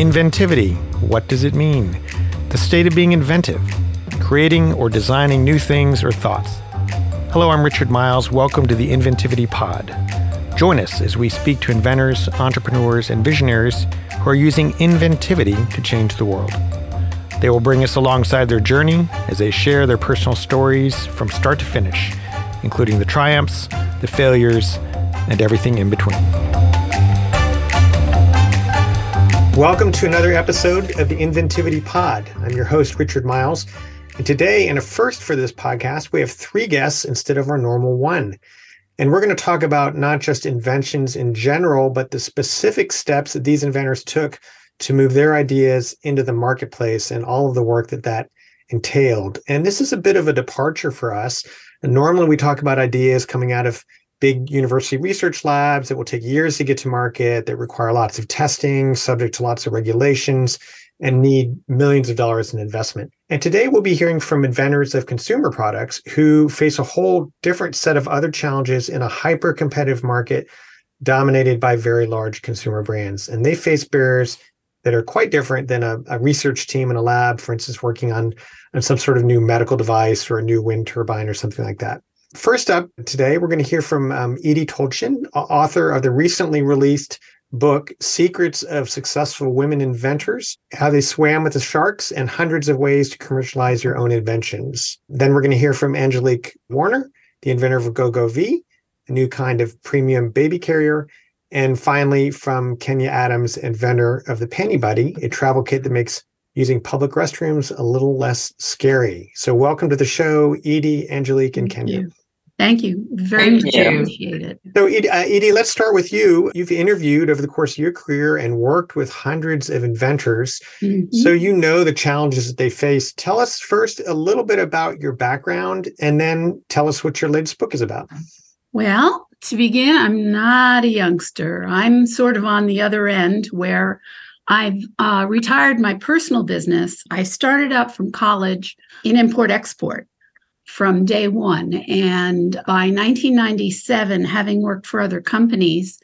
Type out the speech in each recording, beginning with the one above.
Inventivity. What does it mean? The state of being inventive, creating or designing new things or thoughts. Hello, I'm Richard Miles. Welcome to the Inventivity Pod. Join us as we speak to inventors, entrepreneurs, and visionaries who are using inventivity to change the world. They will bring us alongside their journey as they share their personal stories from start to finish, including the triumphs, the failures, and everything in between. Welcome to another episode of the Inventivity Pod. I'm your host, Richard Miles. And today, in a first for this podcast, we have three guests instead of our normal one. And we're going to talk about not just inventions in general, but the specific steps that these inventors took to move their ideas into the marketplace and all of the work that that entailed. And this is a bit of a departure for us. And normally we talk about ideas coming out of big university research labs that will take years to get to market, that require lots of testing, subject to lots of regulations, and need millions of dollars in investment. And today we'll be hearing from inventors of consumer products who face a whole different set of other challenges in a hyper competitive market dominated by very large consumer brands. And they face barriers that are quite different than a, a, research team in a lab, for instance, working on, on some sort of new medical device or a new wind turbine or something like that. First up today, we're going to hear from um, Edie Tolchin, author of the recently released book, Secrets of Successful Women Inventors How They Swam with the Sharks and Hundreds of Ways to Commercialize Your Own Inventions. Then we're going to hear from Angelique Warner, the inventor of GoGoVee, a new kind of premium baby carrier. And finally, from Kenya Adams, inventor of the Panty Buddy, a travel kit that makes using public restrooms a little less scary. So, welcome to the show, Edie, Angelique, and Kenya. Thank you. Very Thank much you. appreciate it. So, Edie, uh, Edie, let's start with you. You've interviewed over the course of your career and worked with hundreds of inventors. Mm-hmm. So, you know the challenges that they face. Tell us first a little bit about your background and then tell us what your latest book is about. Well, to begin, I'm not a youngster. I'm sort of on the other end where I've uh, retired my personal business. I started out from college in import export from day one. And by 1997, having worked for other companies,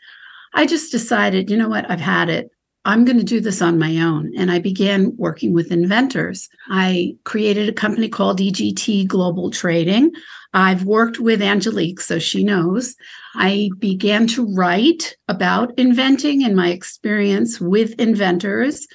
I just decided, you know what, I've had it. I'm going to do this on my own. And I began working with inventors. I created a company called EGT Global Trading. I've worked with Angelique, so she knows. I began to write about inventing and my experience with inventors.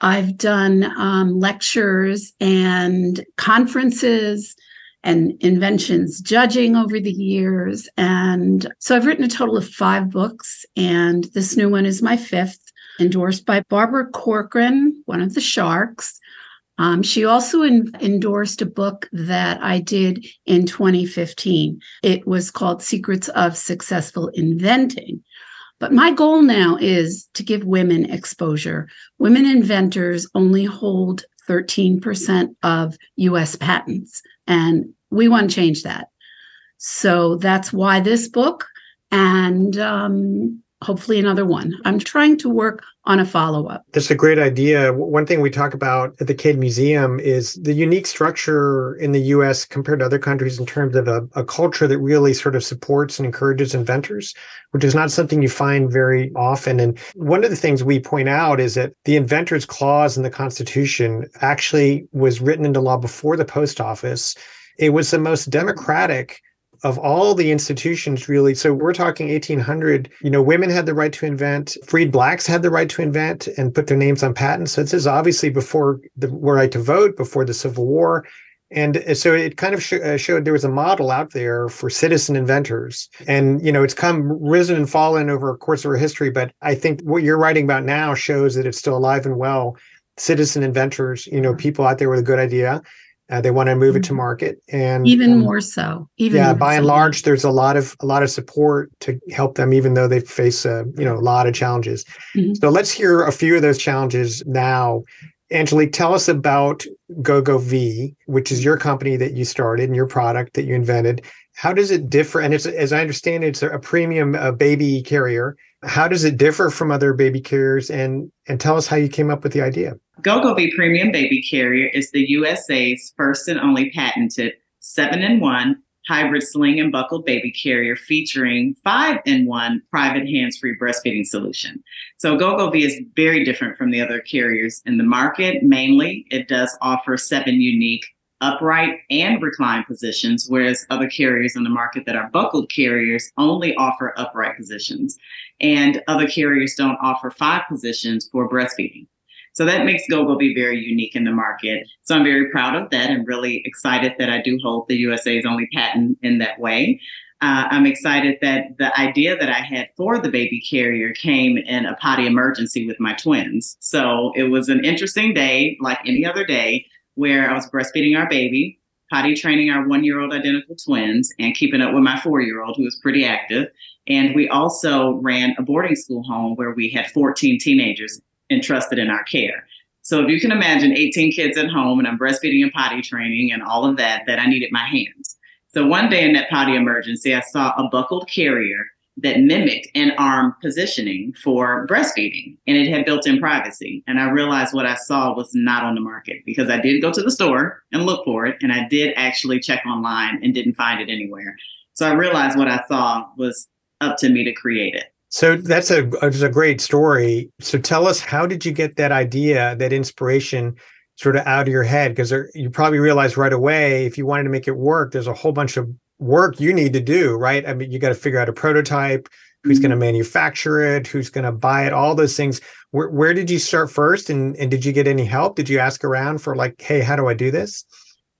I've done um, lectures and conferences and inventions judging over the years. And so I've written a total of five books, and this new one is my fifth, endorsed by Barbara Corcoran, one of the sharks. Um, she also in, endorsed a book that I did in 2015. It was called Secrets of Successful Inventing. But my goal now is to give women exposure. Women inventors only hold 13% of US patents. And we want to change that. So that's why this book and um, hopefully another one. I'm trying to work on a follow up. That's a great idea. One thing we talk about at the Cade Museum is the unique structure in the US compared to other countries in terms of a, a, culture that really sort of supports and encourages inventors, which is not something you find very often. And one of the things we point out is that the inventors clause in the Constitution actually was written into law before the post office. It was the most democratic of all the institutions really. So we're talking 1800 you know women had the right to invent freed blacks had the right to invent and put their names on patents. So this is obviously before the right to vote before the civil war. And so it kind of sh- uh, showed there was a model out there for citizen inventors. And you know it's come risen and fallen over a course of our history but i think what you're writing about now shows that it's still alive and well. Citizen inventors you know people out there with a good idea uh, they want to move it to mm-hmm. market, and even um, more so. Even yeah, by so. and large, there's a lot of a lot of support to help them, even though they face a uh, you know a lot of challenges. Mm-hmm. So let's hear a few of those challenges now. Angelique, tell us about GoGoVee, which is your company that you started and your product that you invented. How does it differ? And it's, as I understand it, it's a premium uh, baby carrier. How does it differ from other baby carriers? And and tell us how you came up with the idea. GoGoVee Premium Baby Carrier is the USA's first and only patented 7 in 1 hybrid sling and buckled baby carrier featuring five in one private hands free breastfeeding solution. So GoGo is very different from the other carriers in the market. Mainly, it does offer seven unique upright and recline positions, whereas other carriers in the market that are buckled carriers only offer upright positions. And other carriers don't offer five positions for breastfeeding. So that makes GoGoVee very unique in the market. So I'm very proud of that and really excited that I do hold the USA's only patent in that way. Uh, I'm excited that the idea that I had for the baby carrier came in a potty emergency with my twins. So it was an interesting day, like any other day, where I was breastfeeding our baby, potty training our one year old identical twins, and keeping up with my four year old who was pretty active. And we also ran a boarding school home where we had 14 teenagers entrusted in our care. So if you can imagine 18 kids at home and I'm breastfeeding and potty training and all of that, that I needed my hands. So one day in that potty emergency, I saw a buckled carrier that mimicked an arm positioning for breastfeeding and it had built in privacy. And I realized what I saw was not on the market because I did go to the store and look for it. And I did actually check online and didn't find it anywhere. So I realized what I saw was up to me to create it. So that's a, that's a great story. So tell us, how did you get that idea, that inspiration sort of out of your head? Because you probably realized right away, if you wanted to make it work, there's a whole bunch of work you need to do, right? I mean, you got to figure out a prototype, who's mm-hmm. going to manufacture it, who's going to buy it, all those things. Where, where did you start first? And, and did you get any help? Did you ask around for like, hey, how do I do this?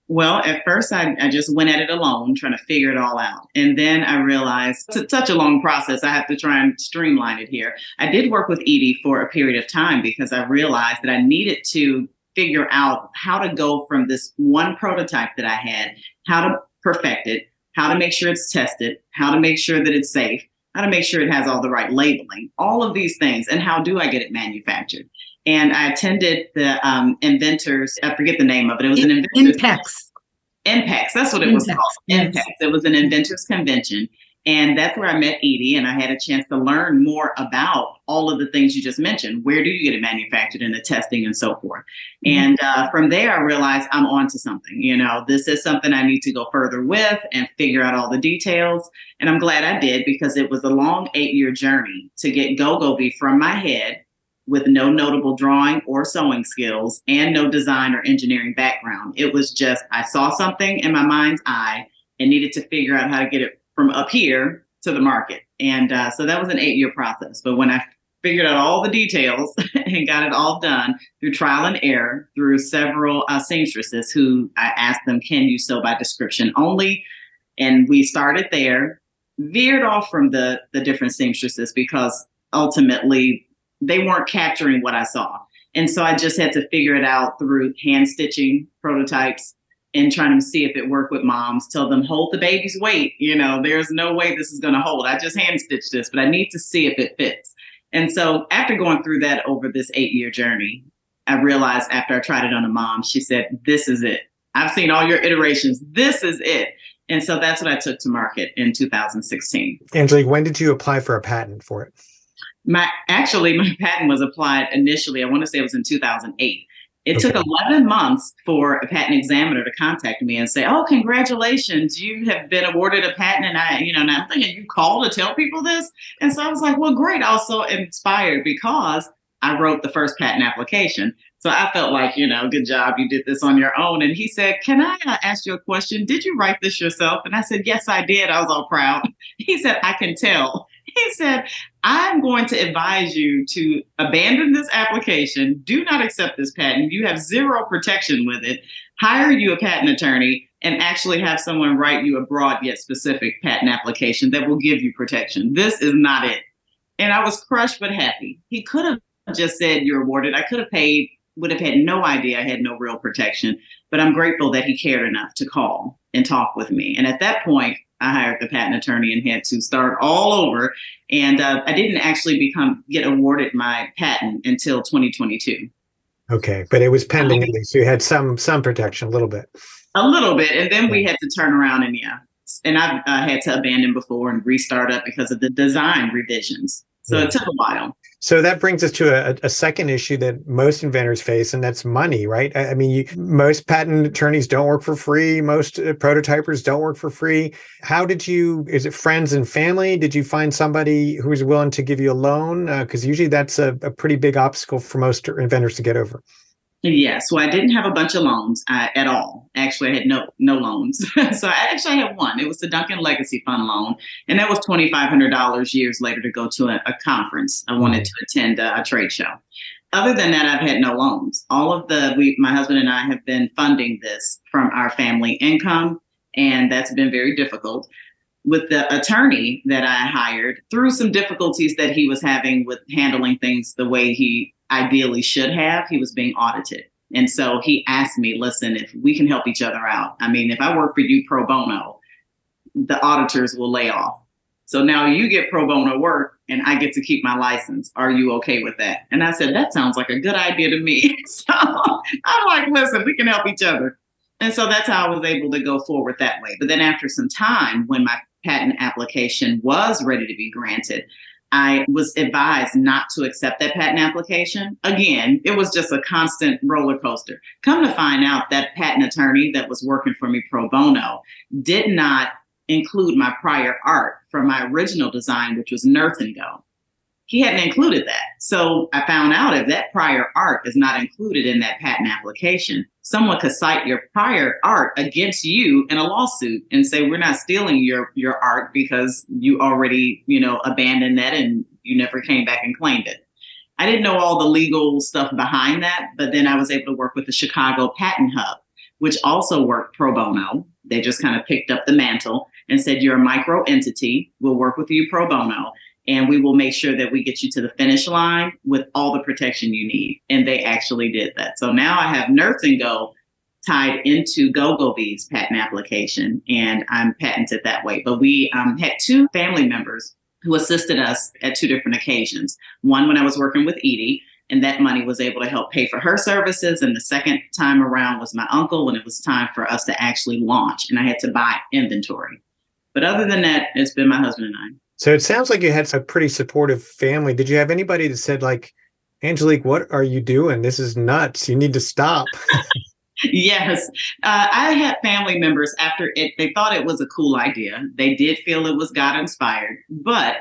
Well, at first, I, I just went at it alone, trying to figure it all out. And then I realized it's such a long process. I have to try and streamline it here. I did work with Edie for a period of time because I realized that I needed to figure out how to go from this one prototype that I had, how to perfect it, how to make sure it's tested, how to make sure that it's safe, how to make sure it has all the right labeling, all of these things, and how do I get it manufactured? And I attended the um, inventors, I forget the name of it. It was an inventors. INPEX. INPEX, that's what it was called. Yes. It was an inventors convention. And that's where I met Edie, and I had a chance to learn more about all of the things you just mentioned. Where do you get it manufactured and the testing and so forth? Mm-hmm. And uh, from there, I realized I'm onto something. You know, this is something I need to go further with and figure out all the details. And I'm glad I did because it was a long eight year journey to get GoGoVee from my head with no notable drawing or sewing skills and no design or engineering background. It was just, I saw something in my mind's eye and needed to figure out how to get it from up here to the market. And uh, so that was an eight year process. But when I figured out all the details and got it all done through trial and error through several uh, seamstresses who I asked them, can you sew by description only? And we started there, veered off from the, the different seamstresses because ultimately they weren't capturing what I saw. And so I just had to figure it out through hand stitching prototypes, and trying to see if it worked with moms. Tell them hold the baby's weight. You know, there's no way this is going to hold. I just hand stitched this, but I need to see if it fits. And so after going through that over this eight year journey, I realized after I tried it on a mom, she said, "This is it. I've seen all your iterations. This is it." And so that's what I took to market in 2016. Angelique, when did you apply for a patent for it? My actually my patent was applied initially. I want to say it was in 2008. It okay. took 11 months for a patent examiner to contact me and say, "Oh, congratulations, you have been awarded a patent." And I, you know, and I'm thinking, you call to tell people this, and so I was like, "Well, great." Also inspired because I wrote the first patent application, so I felt like, you know, good job, you did this on your own. And he said, "Can I uh, ask you a question? Did you write this yourself?" And I said, "Yes, I did." I was all proud. He said, "I can tell." He said, I'm going to advise you to abandon this application. Do not accept this patent. You have zero protection with it. Hire you a patent attorney and actually have someone write you a broad yet specific patent application that will give you protection. This is not it. And I was crushed but happy. He could have just said, You're awarded. I could have paid, would have had no idea I had no real protection. But I'm grateful that he cared enough to call and talk with me. And at that point, I hired the patent attorney and had to start all over. And uh, I didn't actually become get awarded my patent until 2022. Okay, but it was pending at least. So you had some some protection, a little bit. A little bit, and then we had to turn around and yeah, and I uh, had to abandon before and restart up because of the design revisions. So yeah. it took a while. So that brings us to a, a, second issue that most inventors face, and that's money, right? I, I mean, you, most patent attorneys don't work for free. Most uh, prototypers don't work for free. How did you? Is it friends and family? Did you find somebody who was willing to give you a loan? Because uh, usually that's a, a pretty big obstacle for most inventors to get over. Yeah, so I didn't have a bunch of loans uh, at all. Actually, I had no no loans. so I actually had one. It was the Duncan Legacy Fund loan, and that was twenty five hundred dollars years later to go to a, a conference. I wanted to attend a, a, trade show. Other than that, I've had no loans. All of the we, my husband and I have been funding this from our family income, and that's been very difficult. With the attorney that I hired, through some difficulties that he was having with handling things the way he ideally should have, he was being audited. And so he asked me, listen, if we can help each other out, I mean, if I work for you pro bono, the auditors will lay off. So now you get pro bono work and I get to keep my license. Are you okay with that? And I said, that sounds like a good idea to me. so I'm like, listen, we can help each other. And so that's how I was able to go forward that way. But then after some time, when my patent application was ready to be granted, I was advised not to accept that patent application. Again, it was just a constant roller coaster. Come to find out that patent attorney that was working for me pro bono did not include my prior art from my original design, which was Nurse and Go he hadn't included that. So I found out if that prior art is not included in that patent application, someone could cite your prior art against you in a lawsuit and say we're not stealing your your art because you already, you know, abandoned that and you never came back and claimed it. I didn't know all the legal stuff behind that, but then I was able to work with the Chicago Patent Hub, which also worked pro bono. They just kind of picked up the mantle and said, You're a micro entity. We'll work with you pro bono and we will make sure that we get you to the finish line with all the protection you need. And they actually did that. So now I have Nurse and Go tied into GoGoVee's patent application, and I'm patented that way. But we um, had two family members who assisted us at two different occasions. One when I was working with Edie, and that money was able to help pay for her services. And the second time around was my uncle when it was time for us to actually launch, and I had to buy inventory. But other than that, it's been my husband and I. So it sounds like you had a pretty supportive family. Did you have anybody that said like, Angelique, what are you doing? This is nuts. You need to stop. yes. Uh, I had family members after it, they thought it was a cool idea. They did feel it was God inspired, but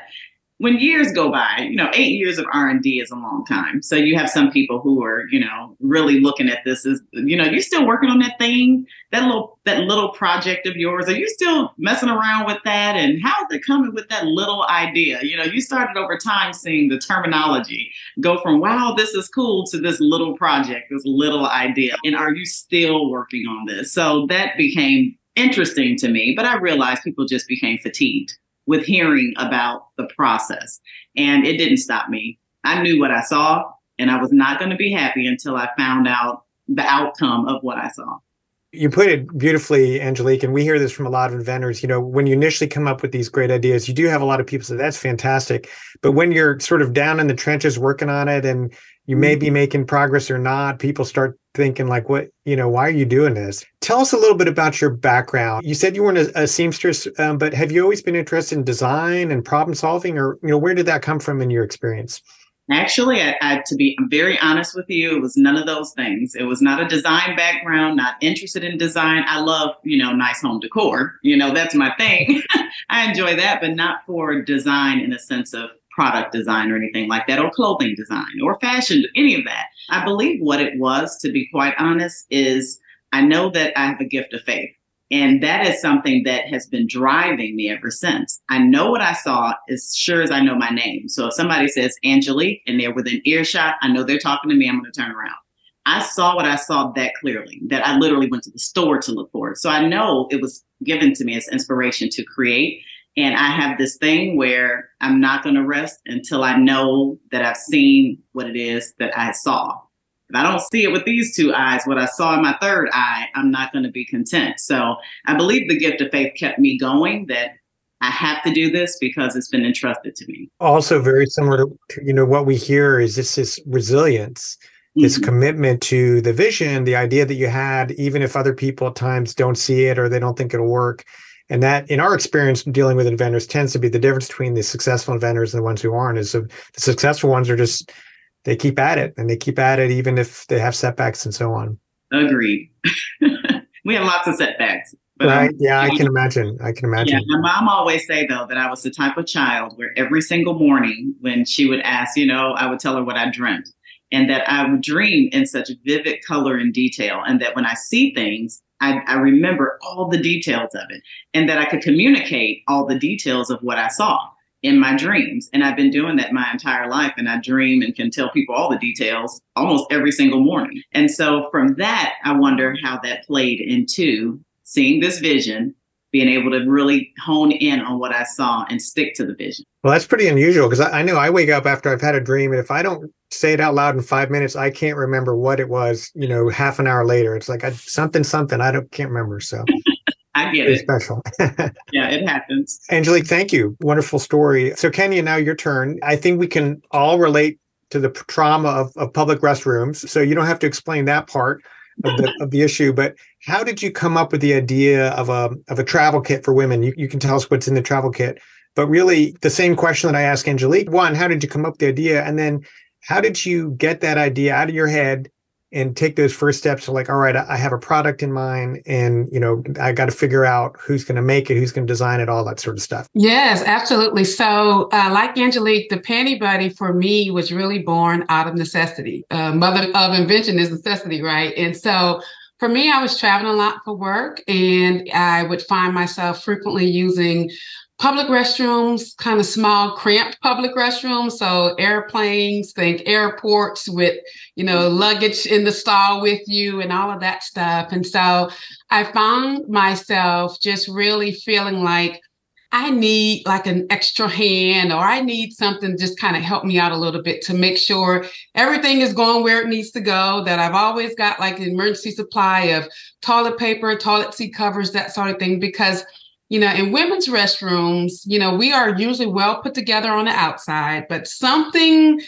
when years go by, you know, eight years of R and D is a long time. So you have some people who are, you know, really looking at this as, you know, you're still working on that thing, that little that little project of yours. Are you still messing around with that? And how's it coming with that little idea? You know, you started over time seeing the terminology go from wow, this is cool to this little project, this little idea. And are you still working on this? So that became interesting to me, but I realized people just became fatigued with hearing about the process. And it didn't stop me. I knew what I saw, and I was not going to be happy until I found out the outcome of what I saw. You put it beautifully, Angelique, and we hear this from a lot of inventors. You know, when you initially come up with these great ideas, you do have a lot of people say that's fantastic. But when you're sort of down in the trenches working on it and you may be mm-hmm. making progress or not, people start thinking like what you know why are you doing this? Tell us a little bit about your background. You said you weren't a, a seamstress um, but have you always been interested in design and problem solving or you know where did that come from in your experience? Actually I, I, to be very honest with you it was none of those things. It was not a design background not interested in design. I love you know nice home decor. You know that's my thing. I enjoy that but not for design in a sense of product design or anything like that, or clothing design or fashion, any of that. I believe what it was, to be quite honest, is I know that I have a gift of faith. And that is something that has been driving me ever since. I know what I saw as sure as I know my name. So if somebody says Angelique and they're within earshot, I know they're talking to me, I'm going to turn around. I saw what I saw that clearly, that I literally went to the store to look for it. So I know it was given to me as inspiration to create. And I have this thing where I'm not going to rest until I know that I've seen what it is that I saw. If I don't see it with these two eyes, what I saw in my third eye, I'm not going to be content. So I believe the gift of faith kept me going that I have to do this because it's been entrusted to me. Also, very similar to, you know, what we hear is this this resilience, this mm-hmm. commitment to the vision, the idea that you had, even if other people at times don't see it or they don't think it'll work And that, in our experience dealing with inventors, tends to be the difference between the successful inventors and the ones who aren't. Is the successful ones are just they keep at it and they keep at it even if they have setbacks and so on. Agreed. we have lots of setbacks. But right. Um, yeah, I can imagine. I can imagine. Yeah, my mom always say though that I was the type of child where every single morning when she would ask, you know, I would tell her what I dreamt and that I would dream in such vivid color and detail. And that when I see things, I, I remember all the details of it and that I could communicate all the details of what I saw in my dreams. And I've been doing that my entire life. And I dream and can tell people all the details almost every single morning. And so from that, I wonder how that played into seeing this vision, being able to really hone in on what I saw and stick to the vision. Well, that's pretty unusual because I, I, know I wake up after I've had a dream, and if I don't say it out loud in five minutes, I can't remember what it was. You know, half an hour later, it's like I, something, something. I don't can't remember. So. I get it. Special. yeah, it happens. Angelique, thank you. Wonderful story. So, Kenya, now your turn. I think we can all relate to the trauma of, of public restrooms. So, you don't have to explain that part of the, of the issue, but how did you come up with the idea of a of a travel kit for women? You, you can tell us what's in the travel kit, but really the same question that I asked Angelique: one, how did you come up with the idea, and then how did you get that idea out of your head and take those first steps to like, all right, I have a product in mind, and you know, I got to figure out who's going to make it, who's going to design it, all that sort of stuff. Yes, absolutely. So, uh, like Angelique, the Panty Buddy for me was really born out of necessity. Uh, mother of invention is necessity, right? And so for me, I was traveling a lot for work, and I would find myself frequently using public restrooms, kind of small, cramped public restrooms. So airplanes, think airports with, you know, luggage in the stall with you and all of that stuff. And so I found myself just really feeling like I need like an extra hand or I need something just kind of help me out a little bit to make sure everything is going where it needs to go. That I've always got like an emergency supply of toilet paper, toilet seat covers, that sort of thing. Because, you know, in women's restrooms, you know, we are usually well put together on the outside, but something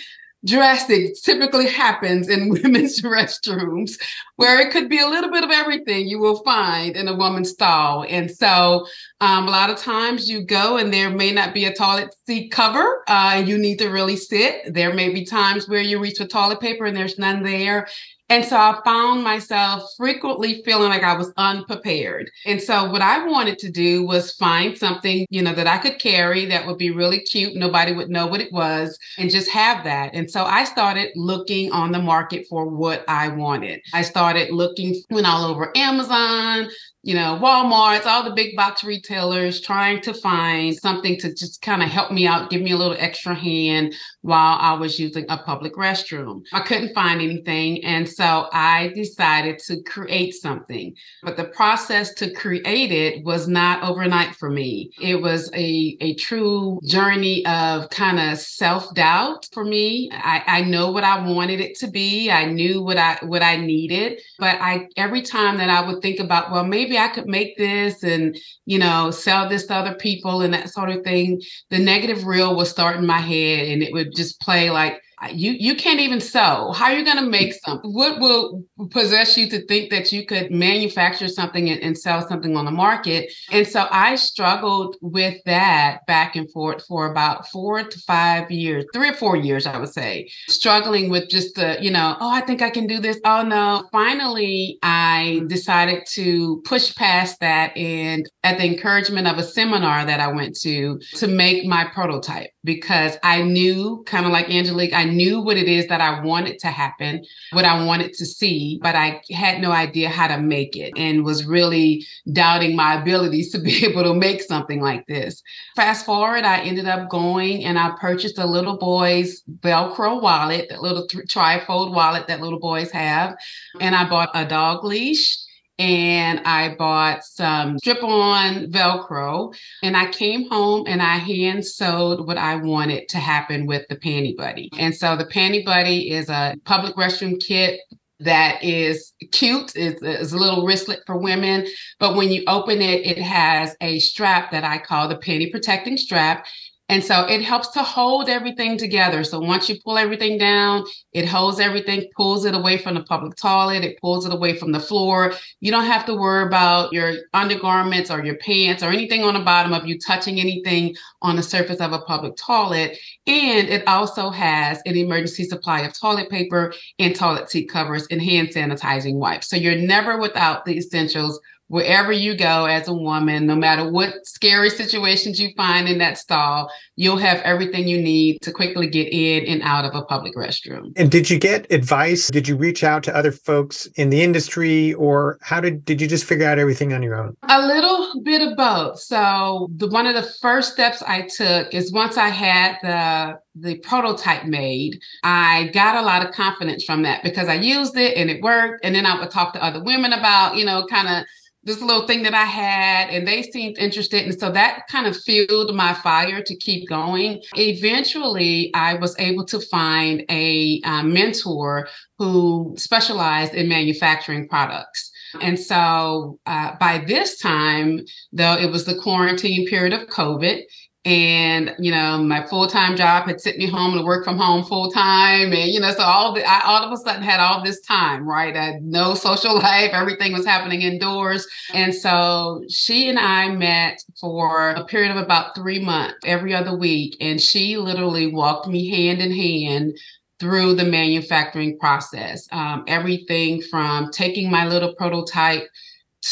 drastic typically happens in women's restrooms where it could be a little bit of everything you will find in a woman's stall. And so um, a lot of times you go and there may not be a toilet seat cover uh, you need to really sit. There may be times where you reach for toilet paper and there's none there and so I found myself frequently feeling like I was unprepared. And so what I wanted to do was find something, you know, that I could carry that would be really cute. Nobody would know what it was and just have that. And so I started looking on the market for what I wanted. I started looking, went all over Amazon, you know, Walmart's, all the big box retailers trying to find something to just kind of help me out, give me a little extra hand while I was using a public restroom. I couldn't find anything. And so I decided to create something. But the process to create it was not overnight for me. It was a, a true journey of kind of self-doubt for me. I, I know what I wanted it to be. I knew what I what I needed. But I every time that I would think about, well, maybe I could make this and, you know, sell this to other people and that sort of thing, the negative reel would start in my head and it would just play like, you you can't even sew. How are you going to make something what will possess you to think that you could manufacture something and, and, sell something on the market. And so i struggled with that back and forth for about four to five years three or four years i would say struggling with just the you know oh i think i can do this. Oh no. Finally i decided to push past that and at the encouragement of a seminar that i went to to make my prototype because i knew kind of like angelique i knew what it is that I wanted to happen, what I wanted to see, but I had no idea how to make it and was really doubting my abilities to be able to make something like this. Fast forward, I ended up going and I purchased a little boy's Velcro wallet, that little th- trifold wallet that little boys have. And I bought a dog leash and I bought some strip on Velcro. And I came home and I hand sewed what I wanted to happen with the Panty Buddy. And so the Panty Buddy is a public restroom kit that is cute. It's, it's, a little wristlet for women. But when you open it, it has a strap that I call the panty protecting strap. And so it helps to hold everything together. So once you pull everything down, it holds everything, pulls it away from the public toilet, it pulls it away from the floor. You don't have to worry about your undergarments or your pants or anything on the bottom of you touching anything on the surface of a public toilet. And it also has an emergency supply of toilet paper and toilet seat covers and hand sanitizing wipes. So you're never without the essentials wherever you go as a woman, no matter what scary situations you find in that stall, you'll have everything you need to quickly get in and out of a public restroom. And did you get advice? Did you reach out to other folks in the industry or how did did you just figure out everything on your own? A little bit of both. So, the one of the first steps I took is once I had the the prototype made, I got a lot of confidence from that because I used it and it worked and then I would talk to other women about, you know, kind of this little thing that I had, and they seemed interested. And so that kind of fueled my fire to keep going. Eventually, I was able to find a uh, mentor who specialized in manufacturing products. And so uh, by this time, though it was the quarantine period of COVID, and you know my full-time job had sent me home to work from home full-time. And you know so all the I all of a sudden had all this time right? I had no social life. Everything was happening indoors. And so she and I met for a period of about three months every other week. And she literally walked me hand in hand through the manufacturing process. Um, everything from taking my little prototype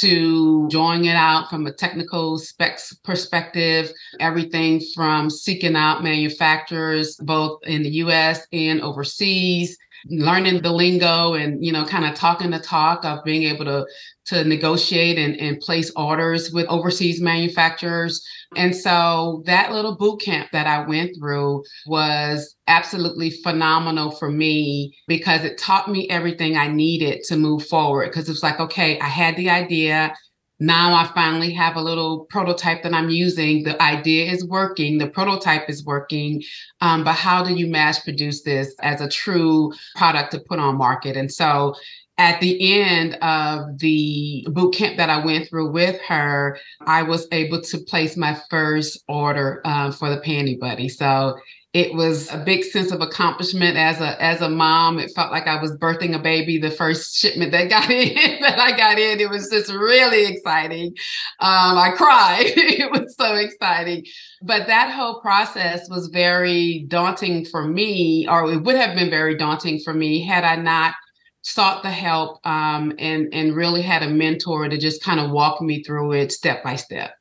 to drawing it out from a technical specs perspective, everything from seeking out manufacturers both in the US and overseas, learning the lingo and you know kind of talking the talk of being able to to negotiate and, and place orders with overseas manufacturers. And so that little boot camp that i went through was absolutely phenomenal for me because it taught me everything i needed to move forward. Because it's like okay i had the idea now I finally have a little prototype that I'm using. The idea is working, the prototype is working, um, but how do you mass produce this as a true product to put on market? And so at the end of the boot camp that I went through with her, I was able to place my first order uh, for the Panty Buddy. So it was a big sense of accomplishment as a as a mom. It felt like i was birthing a baby the first shipment that got in that i got in. It was just really exciting. Um, i cried. It was so exciting. But that whole process was very daunting for me or it would have been very daunting for me had i not sought the help um, and and really had a mentor to just kind of walk me through it step by step.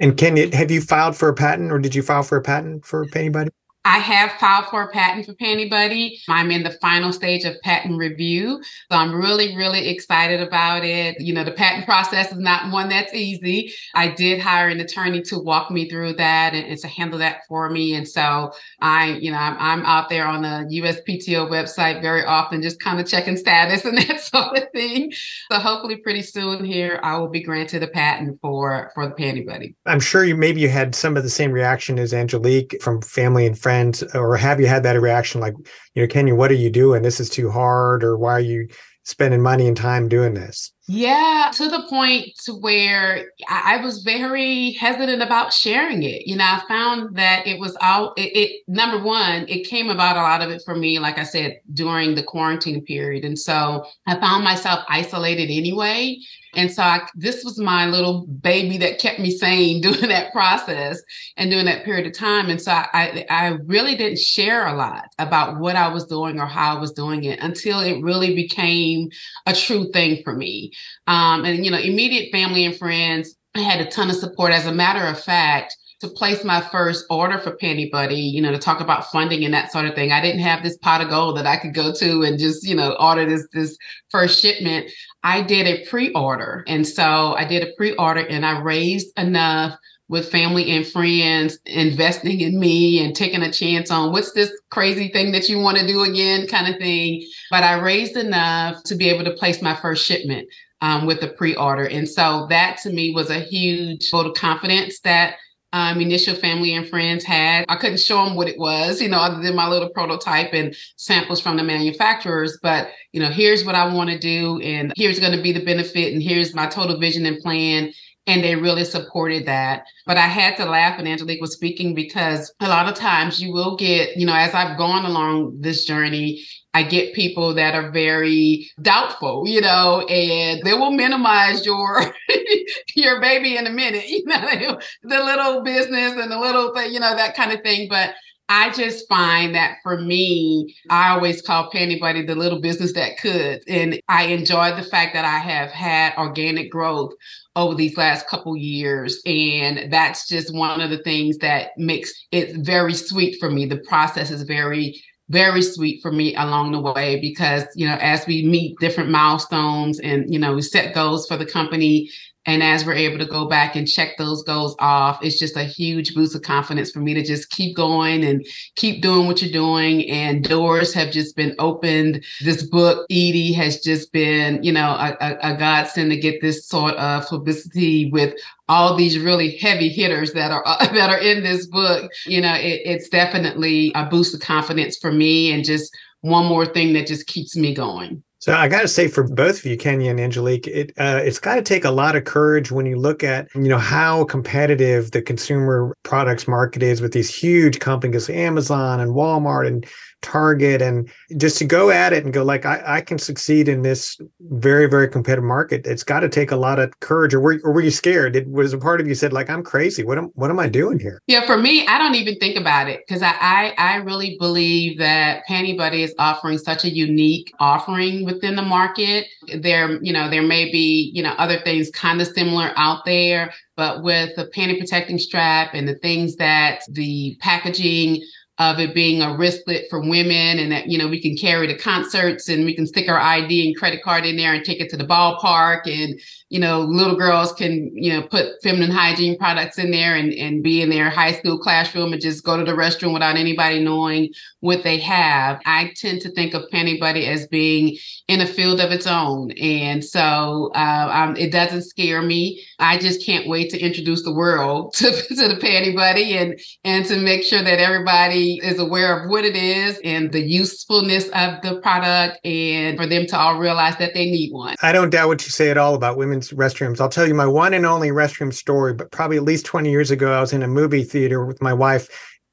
And can you have you filed for a patent or did you file for a patent for Panty Buddy? I have filed for a patent for Panty Buddy. I'm in the final stage of patent review. So I'm really, really excited about it. You know, the patent process is not one that's easy. I did hire an attorney to walk me through that and, and to handle that for me. And so I, you know, I'm, I'm out there on the USPTO website very often, just kind of checking status and that sort of thing. So hopefully pretty soon here, I will be granted a patent for, for the Panty Buddy. I'm sure you maybe you had some of the same reaction as Angelique from family and friends friends or have you had that reaction like you know kenya what are you doing this is too hard or why are you spending money and time doing this yeah, to the point to where I, I, was very hesitant about sharing it. You know, I found that it was all it, it, number one, it came about a lot of it for me, like I said, during the quarantine period. And so I found myself isolated anyway. And so I, this was my little baby that kept me sane during that process and during that period of time. And so I, I really didn't share a lot about what I was doing or how I was doing it until it really became a true thing for me. Um, and, you know, immediate family and friends had a ton of support. As a matter of fact, to place my first order for Panty Buddy, you know, to talk about funding and that sort of thing. I didn't have this pot of gold that I could go to and just, you know, order this this first shipment. I did a pre-order. And so I did a pre-order and I raised enough with family and friends investing in me and taking a chance on what's this crazy thing that you want to do again kind of thing. But I raised enough to be able to place my first shipment um, with the pre-order. And so that to me was a huge vote of confidence that um, initial family and friends had. I couldn't show them what it was, you know, other than my little prototype and samples from the manufacturers. But, you know, here's what I want to do, and here's going to be the benefit, and here's my total vision and plan. And they really supported that. But I had to laugh when Angelique was speaking because a lot of times you will get, you know, as I've gone along this journey, I get people that are very doubtful, you know, and they will minimize your your baby in a minute, you know, the little business and the little thing, you know, that kind of thing. But I just find that for me, I always call Panty Buddy the little business that could. And I enjoy the fact that I have had organic growth over these last couple years. And that's just one of the things that makes it very sweet for me. The process is very very sweet for me along the way because you know as we meet different milestones and you know we set goals for the company and as we're able to go back and check those goals off, it's just a huge boost of confidence for me to just keep going and keep doing what you're doing. And doors have just been opened. This book, Edie, has just been, you know, a, a, a godsend to get this sort of publicity with all these really heavy hitters that are uh, that are in this book. You know, it, it's definitely a boost of confidence for me and just one more thing that just keeps me going. So I got to say, for both of you, Kenya and Angelique, it uh, it's got to take a lot of courage when you look at you know how competitive the consumer products market is with these huge companies, Amazon and Walmart and target and just to go at it and go like I, I can succeed in this very very competitive market it's got to take a lot of courage. Or were, or were you scared? It was a part of you said like i'm crazy. What am what am i doing here? Yeah for me i don't even think about it because I, I i really believe that panty buddy is offering such a unique offering within the market. There you know there may be you know other things kind of similar out there but with the panty protecting strap and the things that the packaging of it being a wristlet for women and that you know we can carry to concerts and we can stick our id and credit card in there and take it to the ballpark and you know little girls can you know put feminine hygiene products in there and, and be in their high school classroom and just go to the restroom without anybody knowing what they have. I tend to think of panty buddy as being in a field of its own. And so uh, um, it doesn't scare me. I just can't wait to introduce the world to, to the panty buddy and and to make sure that everybody is aware of what it is and the usefulness of the product and for them to all realize that they need one. I don't doubt what you say at all about women's restrooms. I'll tell you my one and only restroom story, but probably at least 20 years ago, I was in a movie theater with my wife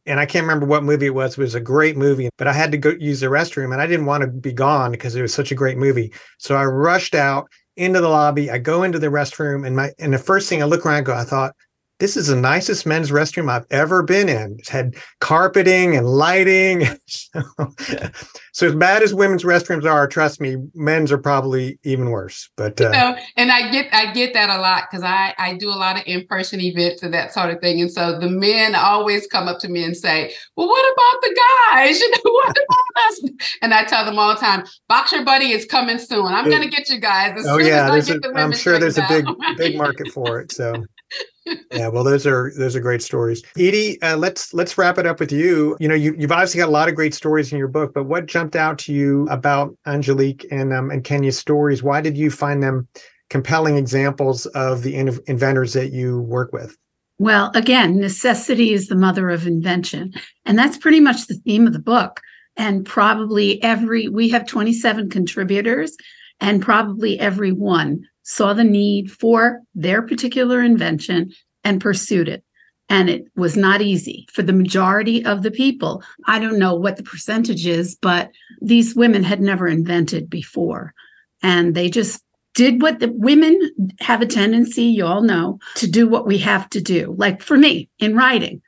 and I can't remember what movie it was. It was a great movie, but I had to go use the restroom and I didn't want to be gone because it was such a great movie. So I rushed out into the lobby. I go into the restroom and my and the first thing I look around, I go, I thought, this is the nicest men's restroom I've ever been in. It's had carpeting and lighting. so, so, as bad as women's restrooms are, trust me, men's are probably even worse. But uh, you know, and I get I get that a lot because I I do a lot of in person events and that sort of thing, and so the men always come up to me and say, "Well, what about the guys? You know, what about us?" And I tell them all the time, "Boxer Buddy is coming soon. I'm going to get you guys as oh, soon yeah, as I get the I'm sure there's out. a big big market for it. So yeah, well, those are those are great stories. Edie, uh, let's let's wrap it up with you. You know, you, you've obviously got a lot of great stories in your book, but what jumped out to you about Angelique and um, and Kenya's stories? Why did you find them compelling examples of the in- inventors that you work with? Well, again, necessity is the mother of invention, and that's pretty much the theme of the book. And probably every we have 27 contributors, and probably every one saw the need for their particular invention and pursued it. And it was not easy for the majority of the people. I don't know what the percentage is, but these women had never invented before. And they just did what the women have a tendency, you all know, to do what we have to do. Like for me in writing,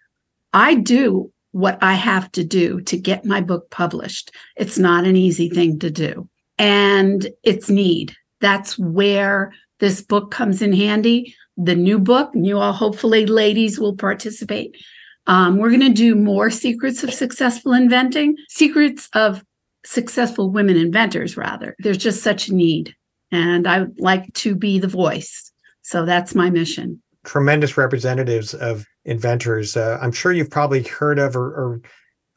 I do what I have to do to get my book published. It's not an easy thing to do. And it's need that's where this book comes in handy. The new book, and you all hopefully ladies will participate. Um, we're going to do more secrets of successful inventing, secrets of successful women inventors, rather. There's just such a need. And I would like to be the voice. So that's my mission. Tremendous representatives of inventors. Uh, I'm sure you've probably heard of or, or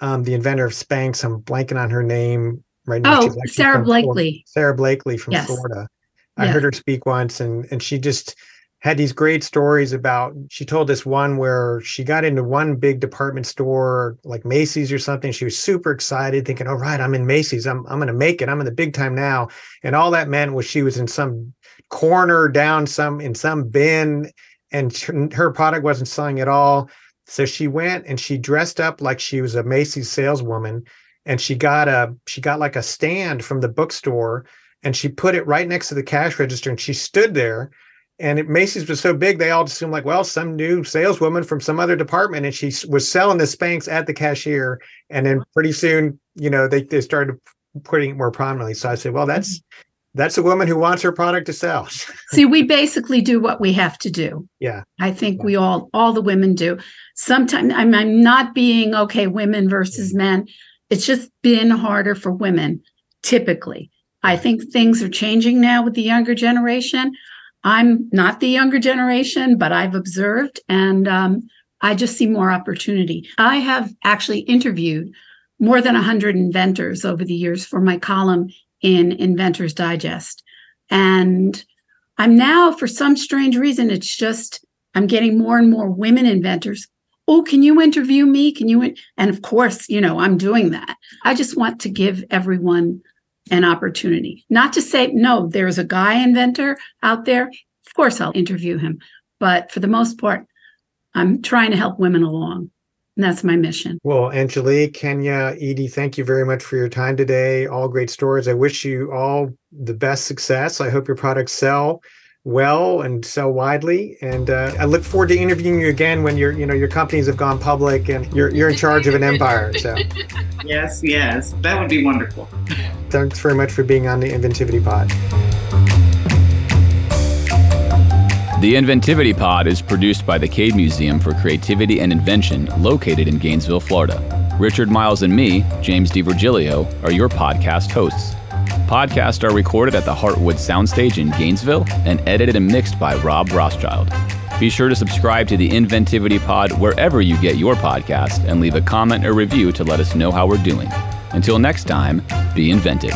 um, the inventor of Spanx. I'm blanking on her name right now. Oh, Sara Blakely. Florida. Sara Blakely from yes. Florida. I heard her speak once and and she just had these great stories about she told this one where she got into one big department store like Macy's or something. She was super excited, thinking, "All oh, right, I'm in Macy's. I'm I'm gonna make it. I'm in the big time now." And all that meant was she was in some corner down some in some bin and her product wasn't selling at all. So she went and she dressed up like she was a Macy's saleswoman and she got a she got like a stand from the bookstore and she put it right next to the cash register and she stood there and it, Macy's was so big they all assumed like well some new saleswoman from some other department and she was selling the Spanx at the cashier and then pretty soon you know they, they started putting it more prominently. So I said well that's mm-hmm. that's a woman who wants her product to sell. See we basically do what we have to do. Yeah. I think yeah. we all all the women do. Sometimes I'm, I'm not being okay women versus men it's just been harder for women typically I think things are changing now with the younger generation. I'm not the younger generation, but I've observed and um, I just see more opportunity. I have actually interviewed more than 100 inventors over the years for my column in Inventors Digest. And I'm now, for some strange reason, it's just I'm getting more and more women inventors. Oh, can you interview me? Can you? And of course, you know, I'm doing that. I just want to give everyone an opportunity. Not to say, no, there's a guy inventor out there. Of course, I'll interview him. But for the most part, I'm trying to help women along. And that's my mission. Well, Angelique, Kenya, Edie, thank you very much for your time today. All great stories. I wish you all the best success. I hope your products sell well and sell widely. And uh, I look forward to interviewing you again when your you know your companies have gone public and you're you're in charge of an empire. So yes, yes, that would be wonderful. Thanks very much for being on the Inventivity Pod. The Inventivity Pod is produced by the Cade Museum for Creativity and Invention, located in Gainesville, Florida. Richard Miles and me, James DiVirgilio, are your podcast hosts. Podcasts are recorded at the Heartwood Soundstage in Gainesville and edited and mixed by Rob Rothschild. Be sure to subscribe to the Inventivity Pod wherever you get your podcast and leave a comment or review to let us know how we're doing. Until next time, be inventive.